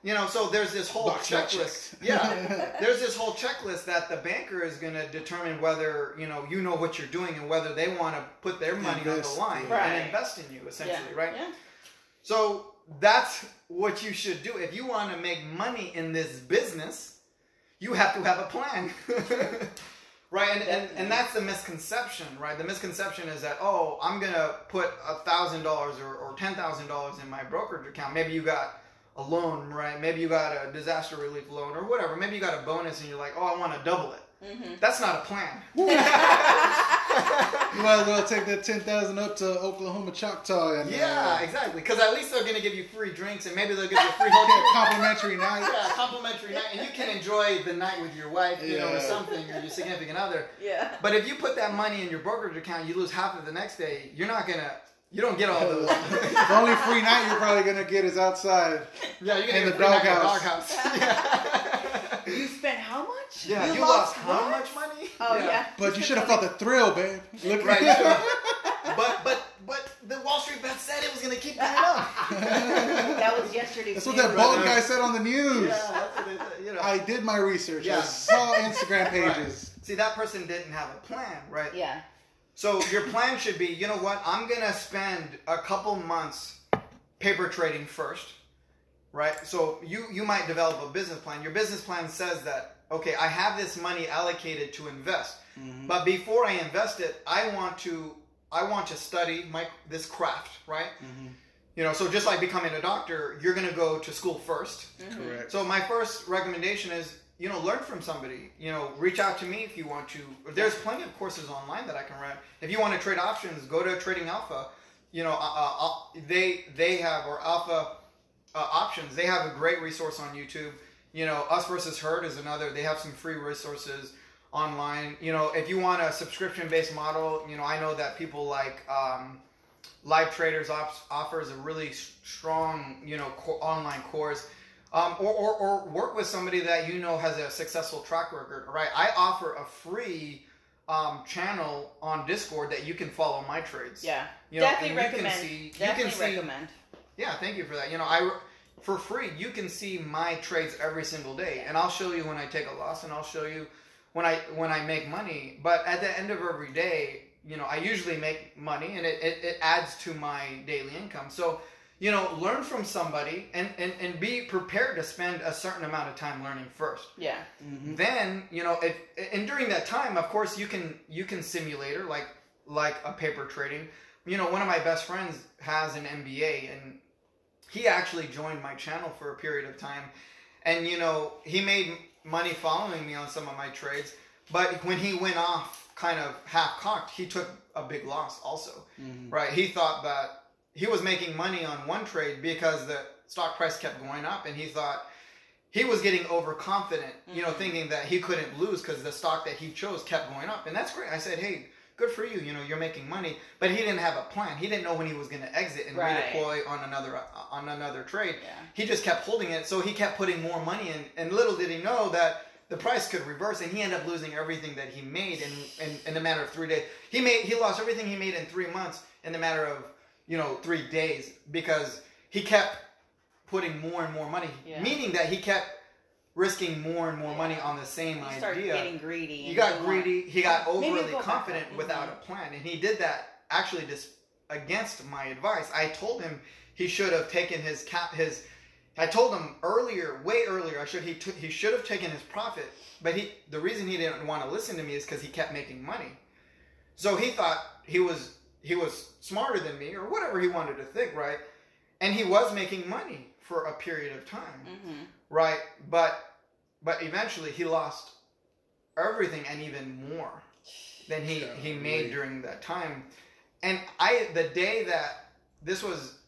You know, so there's this whole Box checklist. checked. [LAUGHS] Yeah. [LAUGHS] there's this whole checklist that the banker is going to determine whether, you know, you know what you're doing and whether they want to put their money Invest, on the line Right. and invest in you, essentially, yeah. right? Yeah. So that's what you should do. If you want to make money in this business, you have to have a plan. [LAUGHS] right? And, and, and that's the misconception, right? The misconception is that, oh, I'm going to put $1,000 or, or $10,000 in my brokerage account. Maybe you got a loan, right? Maybe you got a disaster relief loan or whatever. Maybe you got a bonus and you're like, oh, I want to double it. Mm-hmm. That's not a plan. [LAUGHS] You might as well take that ten thousand up to Oklahoma Choctaw and Yeah, uh, exactly. Because at least they're going to give you free drinks and maybe they'll give you a [LAUGHS] free hotel. complimentary night. yeah, complimentary night, and you can enjoy the night with your wife, you know, or something, or your significant other. Yeah. But if you put that money in your brokerage account, you lose half of the next day. You're not gonna, you don't get all those. [LAUGHS] the only free night you're probably gonna get is outside. yeah, you're gonna In get the a free night in doghouse. doghouse. [LAUGHS] Yeah. You spent how much? yeah, you, lost, how much money? Oh yeah. But you should have felt the thrill, babe. Look Right. at so- [LAUGHS] but but but the Wall Street bet said it was gonna keep going up. that was yesterday. That's what that bald guy said on the news. yeah, that's what it, uh, you know. I did my research. I Yeah. saw Instagram pages. See, that person didn't have a plan, right? Yeah. So your plan should be, you know what? I'm gonna spend a couple months paper trading first, right? So you you might develop a business plan. Your business plan says that okay, I have this money allocated to invest, mm-hmm. but before I invest it, I want to I want to study my this craft, right? Mm-hmm. You know, so just like becoming a doctor, you're gonna go to school 1st mm-hmm. Correct. So my first recommendation is, you know, learn from somebody. You know, reach out to me if you want to. There's plenty of courses online that I can run. If you want to trade options, go to Trading Alpha. You know, uh, uh, they they have or Alpha uh, options. They have a great resource on YouTube. You know, Us versus Herd is another. They have some free resources online. You know, if you want a subscription based model, you know, I know that people like. Um, Live Traders offers a really strong, you know, co- online course, um, or, or, or work with somebody that you know has a successful track record. Right? I offer a free um, channel on Discord that you can follow my trades. Yeah. You know, Definitely and you can recommend. see- you Definitely can see- recommend. Yeah, thank you for that. You know, I for free you can see my trades every single day, and I'll show you when I take a loss, and I'll show you when I when I make money. But at the end of every day, you know, I usually make money, and it, it, it adds to my daily income. So, you know, learn from somebody, and, and and be prepared to spend a certain amount of time learning first. Yeah. Mm-hmm. then you know if and during that time of course you can you can simulator like like a paper trading. You know one of my best friends has an mba and he actually joined my channel for a period of time. And you know he made money following me on some of my trades. But when he went off kind of half cocked he took a big loss also. Mm-hmm. Right? He thought that he was making money on one trade because the stock price kept going up and he thought he was getting overconfident, you know, thinking that he couldn't lose because the stock that he chose kept going up. And that's great. I said, hey, good for you. You know, you're making money. But he didn't have a plan. He didn't know when he was going to exit and Right. redeploy on another uh, on another trade. Yeah. He just kept holding it, so he kept putting more money in. And little did he know that the price could reverse, and he ended up losing everything that he made in, in, in a matter of three days. He made he lost everything he made in three months in a matter of you know three days because he kept putting more and more money, Yeah. meaning that he kept risking more and more Yeah. money on the same You idea. getting greedy. He got greedy. He got overly back confident without a plan, and he did that actually just against my advice. I told him he should have taken his cap his. I told him earlier, way earlier. I should he took he should have taken his profit, but he the reason he didn't want to listen to me is because he kept making money. So he thought he was he was smarter than me or whatever he wanted to think, right? And he was making money for a period of time Mhm. right? But but eventually he lost everything and even more than he he Golly. made during that time. And I the day that this was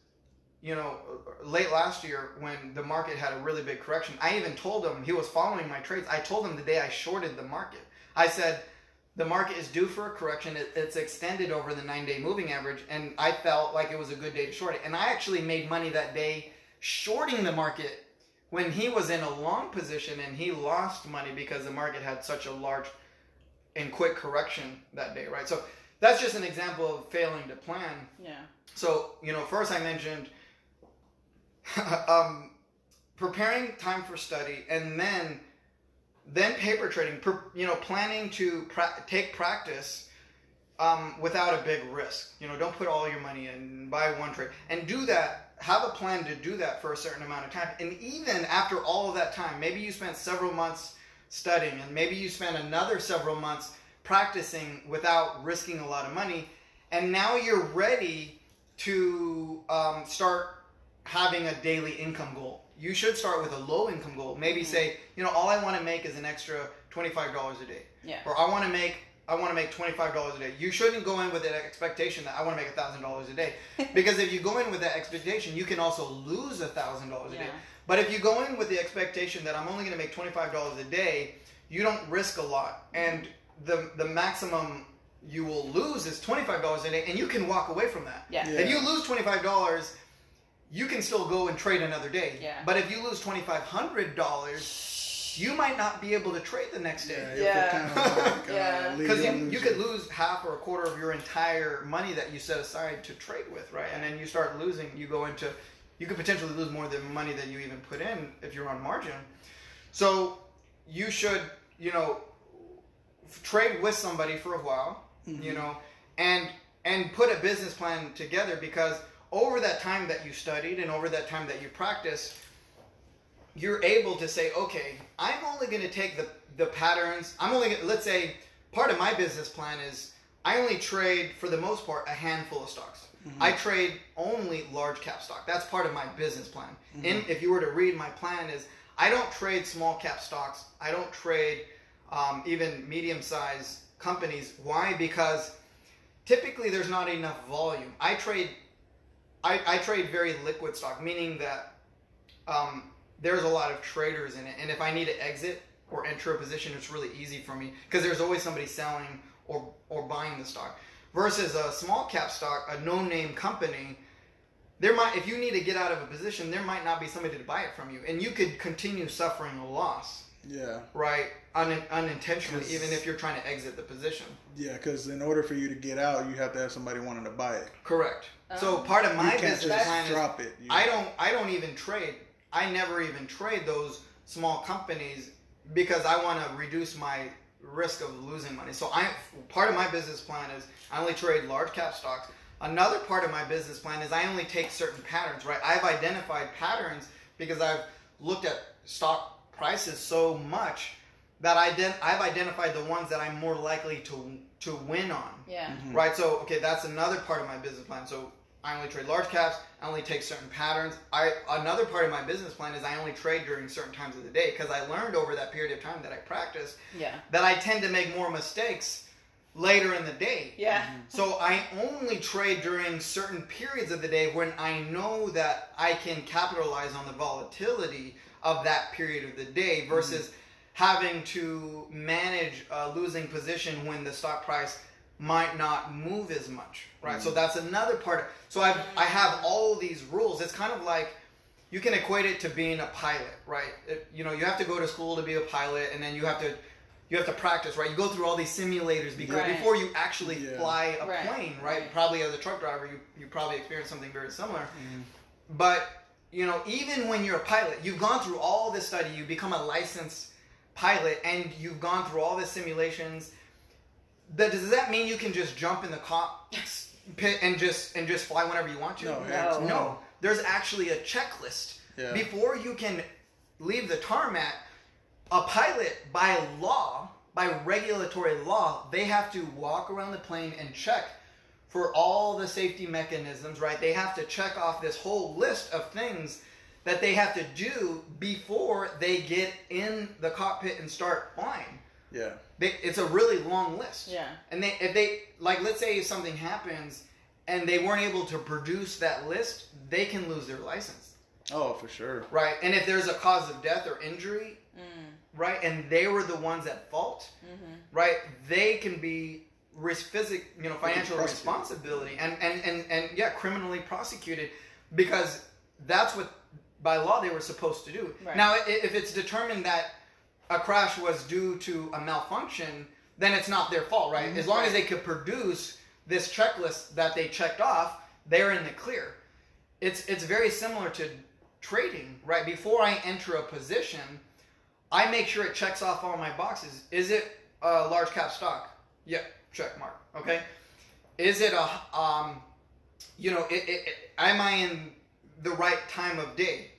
you know late last year when the market had a really big correction, I even told him he was following my trades. I told him the day I shorted the market. I said the market is due for a correction. It, it's extended over the nine day moving average, and I felt like it was a good day to short it. And I actually made money that day shorting the market when he was in a long position and he lost money because the market had such a large and quick correction that day, right? So that's just an example of failing to plan. Yeah. So, you know, first I mentioned [LAUGHS] um, preparing time for study and then then paper trading, you know, planning to pra- take practice um, without a big risk. You know, don't put all your money in, buy one trade, and do that. Have a plan to do that for a certain amount of time. And even after all of that time, maybe you spent several months studying, and maybe you spent another several months practicing without risking a lot of money, and now you're ready to um, start having a daily income goal. You should start with a low income goal. Maybe Mhm. say, you know, all I want to make is an extra twenty five dollars a day Yeah. or I want to make I want to make twenty five dollars a day. You shouldn't go in with an expectation that I want to make thousand dollars a day, [LAUGHS] because if you go in with that expectation, you can also lose thousand dollars a day. But if you go in with the expectation that I'm only going to make twenty five dollars a day, you don't risk a lot, and the the maximum you will lose is twenty five dollars a day, and you can walk away from that. Yeah. Yeah. If you lose twenty five dollars, you can still go and trade another day. Yeah. But if you lose twenty five hundred dollars, you might not be able to trade the next Yeah, day. you Yeah. could kind of like, uh, Yeah. Because you, you could lose half or a quarter of your entire money that you set aside to trade with, right? And then you start losing. You go into, you could potentially lose more than money that you even put in if you're on margin. So you should, you know, f- trade with somebody for a while, you know, and and put a business plan together because over that time that you studied and over that time that you practiced, you're able to say, okay, I'm only going to take the the patterns. I'm only gonna, let's say part of my business plan is I only trade for the most part a handful of stocks. I trade only large cap stock. That's part of my business plan. And if you were to read my plan is I don't trade small cap stocks. I don't trade um, even medium sized companies. Why? Because typically there's not enough volume. I trade I, I trade very liquid stock, meaning that um, there's a lot of traders in it, and if I need to exit or enter a position, it's really easy for me because there's always somebody selling or or buying the stock. Versus a small cap stock, a no name company, there might if you need to get out of a position, there might not be somebody to buy it from you, and you could continue suffering a loss, Yeah, right? Un, unintentionally, 'Cause- even if you're trying to exit the position. yeah, because in order for you to get out, you have to have somebody wanting to buy it. Correct. so Um, part of my you can't business just plan is it. You- I don't I don't even trade. I never even trade those small companies because I want to reduce my risk of losing money. So I part of my business plan is I only trade large cap stocks. Another part of my business plan is I only take certain patterns, right? I've identified patterns because I've looked at stock prices so much that I ident- I've identified the ones that I'm more likely to to win on Yeah. Mhm. right? So okay, that's another part of my business plan. So I only trade large caps. I only take certain patterns. I another part of my business plan is I only trade during certain times of the day because I learned over that period of time that I practiced Yeah. that I tend to make more mistakes later in the day. Yeah. So I only trade during certain periods of the day when I know that I can capitalize on the volatility of that period of the day versus having to manage a losing position when the stock price might not move as much, right? So that's another part. So I I have all these rules. It's kind of like you can equate it to being a pilot, right? It- you know, you have to go to school to be a pilot, and then you have to you have to practice, right? You go through all these simulators because Right. before you actually Yeah. fly a Right, plane, right? right. Probably as a truck driver, you you probably experience something very similar. Mhm. But you know, even when you're a pilot, you've gone through all this study, you become a licensed pilot, and you've gone through all the simulations. That does that mean you can just jump in the cockpit and just and just fly whenever you want to? No, No. heck No, there's actually a checklist Yeah. before you can leave the tarmac. A pilot, by law, by regulatory law, they have to walk around the plane and check for all the safety mechanisms, right? They have to check off this whole list of things that they have to do before they get in the cockpit and start flying. Yeah. They, it's a really long list. Yeah. And they, if they, like, let's say something happens and they weren't able to produce that list, they can lose their license, Oh, for sure. right? And if there's a cause of death or injury, Mm. right, and they were the ones at fault, Mhm. right, they can be risk physic, you know, financial responsibility and, and, and, and yeah, criminally prosecuted because that's what by law they were supposed to do. Right. Now, if it's determined that a crash was due to a malfunction, then it's not their fault, right? Mm-hmm. As long as they could produce this checklist that they checked off, they're in the clear. It's it's very similar to trading, right? Before I enter a position, I make sure it checks off all my boxes. Is it a large cap stock? Yeah, check mark. Okay. Is it a um, you know, it, it, it, am I in the right time of day?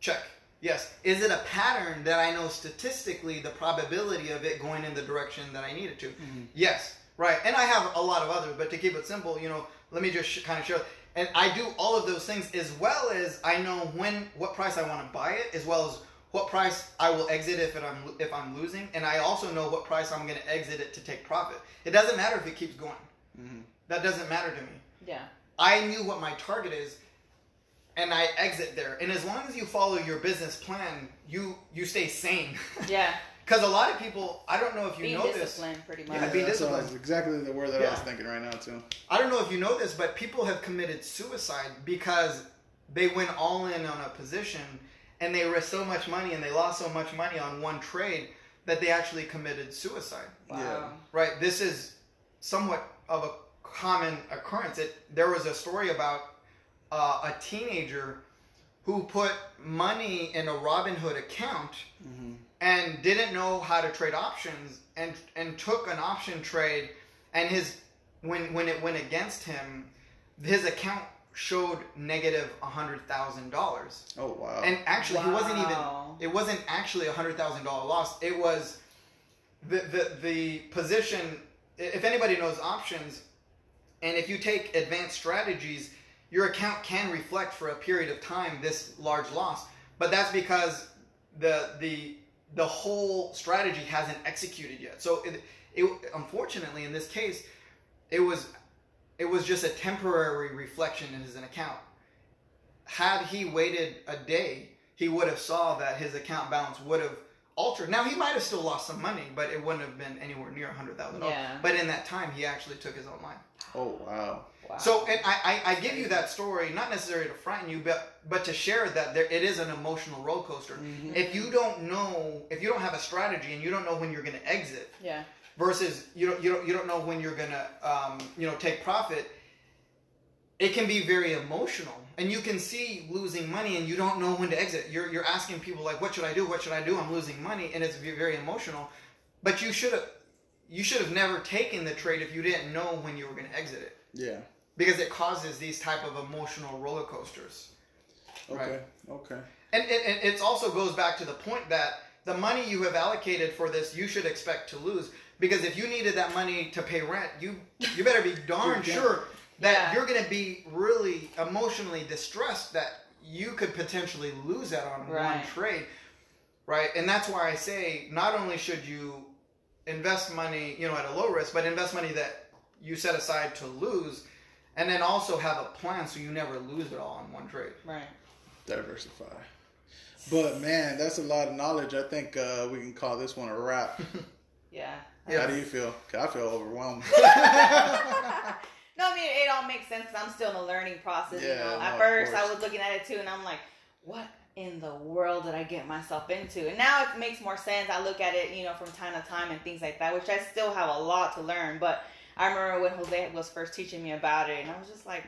Check. Yes. Is it a pattern that I know statistically the probability of it going in the direction that I need it to? Yes. Right. And I have a lot of others, but to keep it simple, you know, let me just sh- kind of show. And I do all of those things as well as I know when what price I want to buy it, as well as what price I will exit if I'm if I'm losing, and I also know what price I'm going to exit it to take profit. It doesn't matter if it keeps going. Mhm. That doesn't matter to me. Yeah. I knew what my target is, and I exit there. And as long as you follow your business plan, you you stay sane. [LAUGHS] Yeah. Because a lot of people, I don't know if you Being know this. disciplined, pretty much. Yeah, be disciplined. that's exactly the word that I was thinking right now too. I don't know if you know this, but people have committed suicide because they went all in on a position and they risked so much money and they lost so much money on one trade that they actually committed suicide. Wow. Yeah. Right. This is somewhat of a common occurrence. It there was a story about uh, a teenager who put money in a Robinhood account Mhm. and didn't know how to trade options and and took an option trade and his when when it went against him his account showed negative a hundred thousand dollars. Oh wow. and actually he wasn't even it wasn't actually a hundred thousand dollar loss. It was the, the the position if anybody knows options and if you take advanced strategies your account can reflect for a period of time this large loss. But that's because the the the whole strategy hasn't executed yet. So it, it unfortunately in this case it was it was just a temporary reflection in his account had he waited a day he would have saw that his account balance would have altered now he might have still lost some money but it wouldn't have been anywhere near a hundred thousand dollars but in that time he actually took his own life oh wow. Wow. so, and I, I, I give you that story not necessarily to frighten you, but but to share that there it is an emotional roller coaster. Mhm. If you don't know, if you don't have a strategy and you don't know when you're going to exit, yeah. Versus you don't you don't you don't know when you're going to um, you know take profit, it can be very emotional, and you can see losing money and you don't know when to exit. You're you're asking people like, what should I do? What should I do? I'm losing money, and it's very emotional. But you should have you should have never taken the trade if you didn't know when you were going to exit it Yeah. because it causes these type of emotional roller coasters Okay. Okay. and it, and it also goes back to the point that the money you have allocated for this you should expect to lose because if you needed that money to pay rent you you better be [LAUGHS] darn sure that Yeah. you're going to be really emotionally distressed that you could potentially lose that on one trade right and that's why i say not only should you invest money you know at a low risk but invest money that you set aside to lose and then also have a plan so you never lose it all on one trade Right. Diversify. But man, that's a lot of knowledge. I think uh, we can call this one a wrap. [LAUGHS] Yeah. Yeah. How do you feel? I feel overwhelmed. [LAUGHS] [LAUGHS] no, I mean it all makes sense. 'cause I'm still in the learning process. you Yeah, know, no, at first I was looking at it too, and I'm like, what in the world did I get myself into? And now it makes more sense. I look at it, you know, from time to time and things like that, which I still have a lot to learn. But I remember when Jose was first teaching me about it, and I was just like.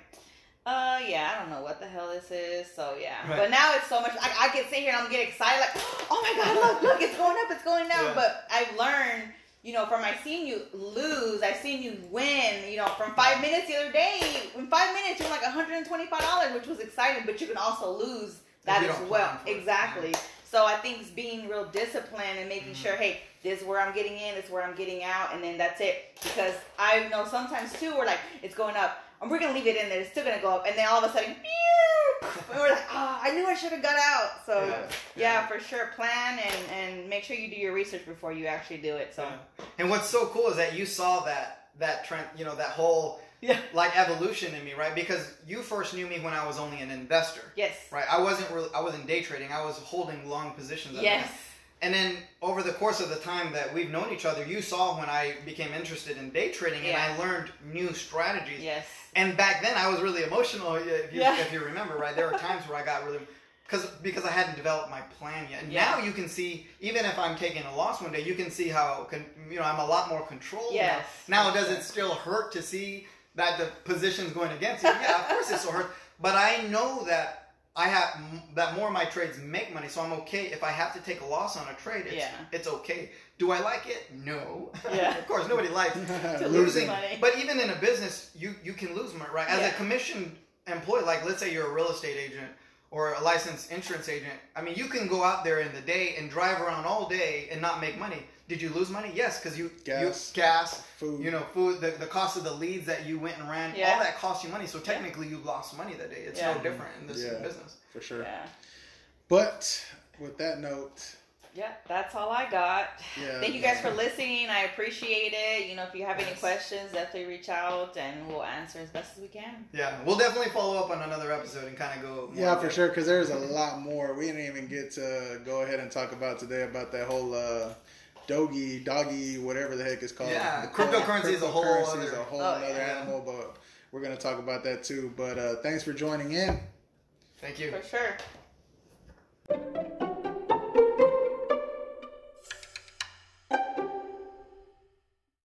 Uh yeah, I don't know what the hell this is. So yeah, Right. but now it's so much. I, I can sit here and I'm getting excited, like, oh my god, look, look, it's going up, it's going down. Yeah. But I've learned you know, from I've seen you lose, I've seen you win, you know, from five minutes the other day. In five minutes, you're like $125, which was exciting, but you can also lose that as well. for it. Exactly. So I think it's being real disciplined and making Mhm. sure, hey, this is where I'm getting in, this is where I'm getting out, and then that's it. Because I know sometimes too, we're like, it's going up, and we're gonna leave it in there, it's still gonna go up, and then all of a sudden, pew, and we're like, oh, I knew I should have got out. So Yeah. yeah, for sure, plan and and make sure you do your research before you actually do it. So Yeah. And what's so cool is that you saw that that trend, you know, that whole Yeah. like evolution in me, right? Because you first knew me when I was only an investor, yes, right? I wasn't really, I wasn't day trading. I was holding long positions. yes, that. And then over the course of the time that we've known each other, you saw when I became interested in day trading, and I learned new strategies. yes, And back then, I was really emotional. If you, Yeah. if you remember, right? There were times where I got really because because I hadn't developed my plan yet. And Yeah. now you can see, even if I'm taking a loss one day, you can see how con- you know I'm a lot more controlled. Yes. Now, now does it still hurt to see that the position's going against you? Yeah, of course it still hurts. But I know that. I have that more of my trades make money, so I'm okay if I have to take a loss on a trade. It's, Yeah. it's okay. Do I like it? No. Yeah. [LAUGHS] of course, nobody likes [LAUGHS] To lose losing. money. But even in a business, you you can lose money, right? As Yeah. a commissioned employee, like let's say you're a real estate agent or a licensed insurance agent. I mean, you can go out there in the day and drive around all day and not make money. Did you lose money? Yes, because you Gas. you gas, Food. you know, food, the, the cost of the leads that you went and ran, Yeah. all that cost you money. So technically, you lost money that day. It's Yeah. no different in this Yeah. business. for sure. yeah, But with that note, yeah. That's all I got. yeah. Thank you guys for listening. I appreciate it. You know, if you have any questions, definitely reach out and we'll answer as best as we can. Yeah, we'll definitely follow up on another episode and kind of go. more Yeah, for depth. sure. Because there's a lot more. We didn't even get to go ahead and talk about today about that whole uh, doggy, doggy, whatever the heck it's called. Yeah, The cryptocurrency is a whole cryptocurrency is other- a whole Oh, other yeah. animal, but we're gonna talk about that too. But uh, thanks for joining in. Thank you. For sure. it.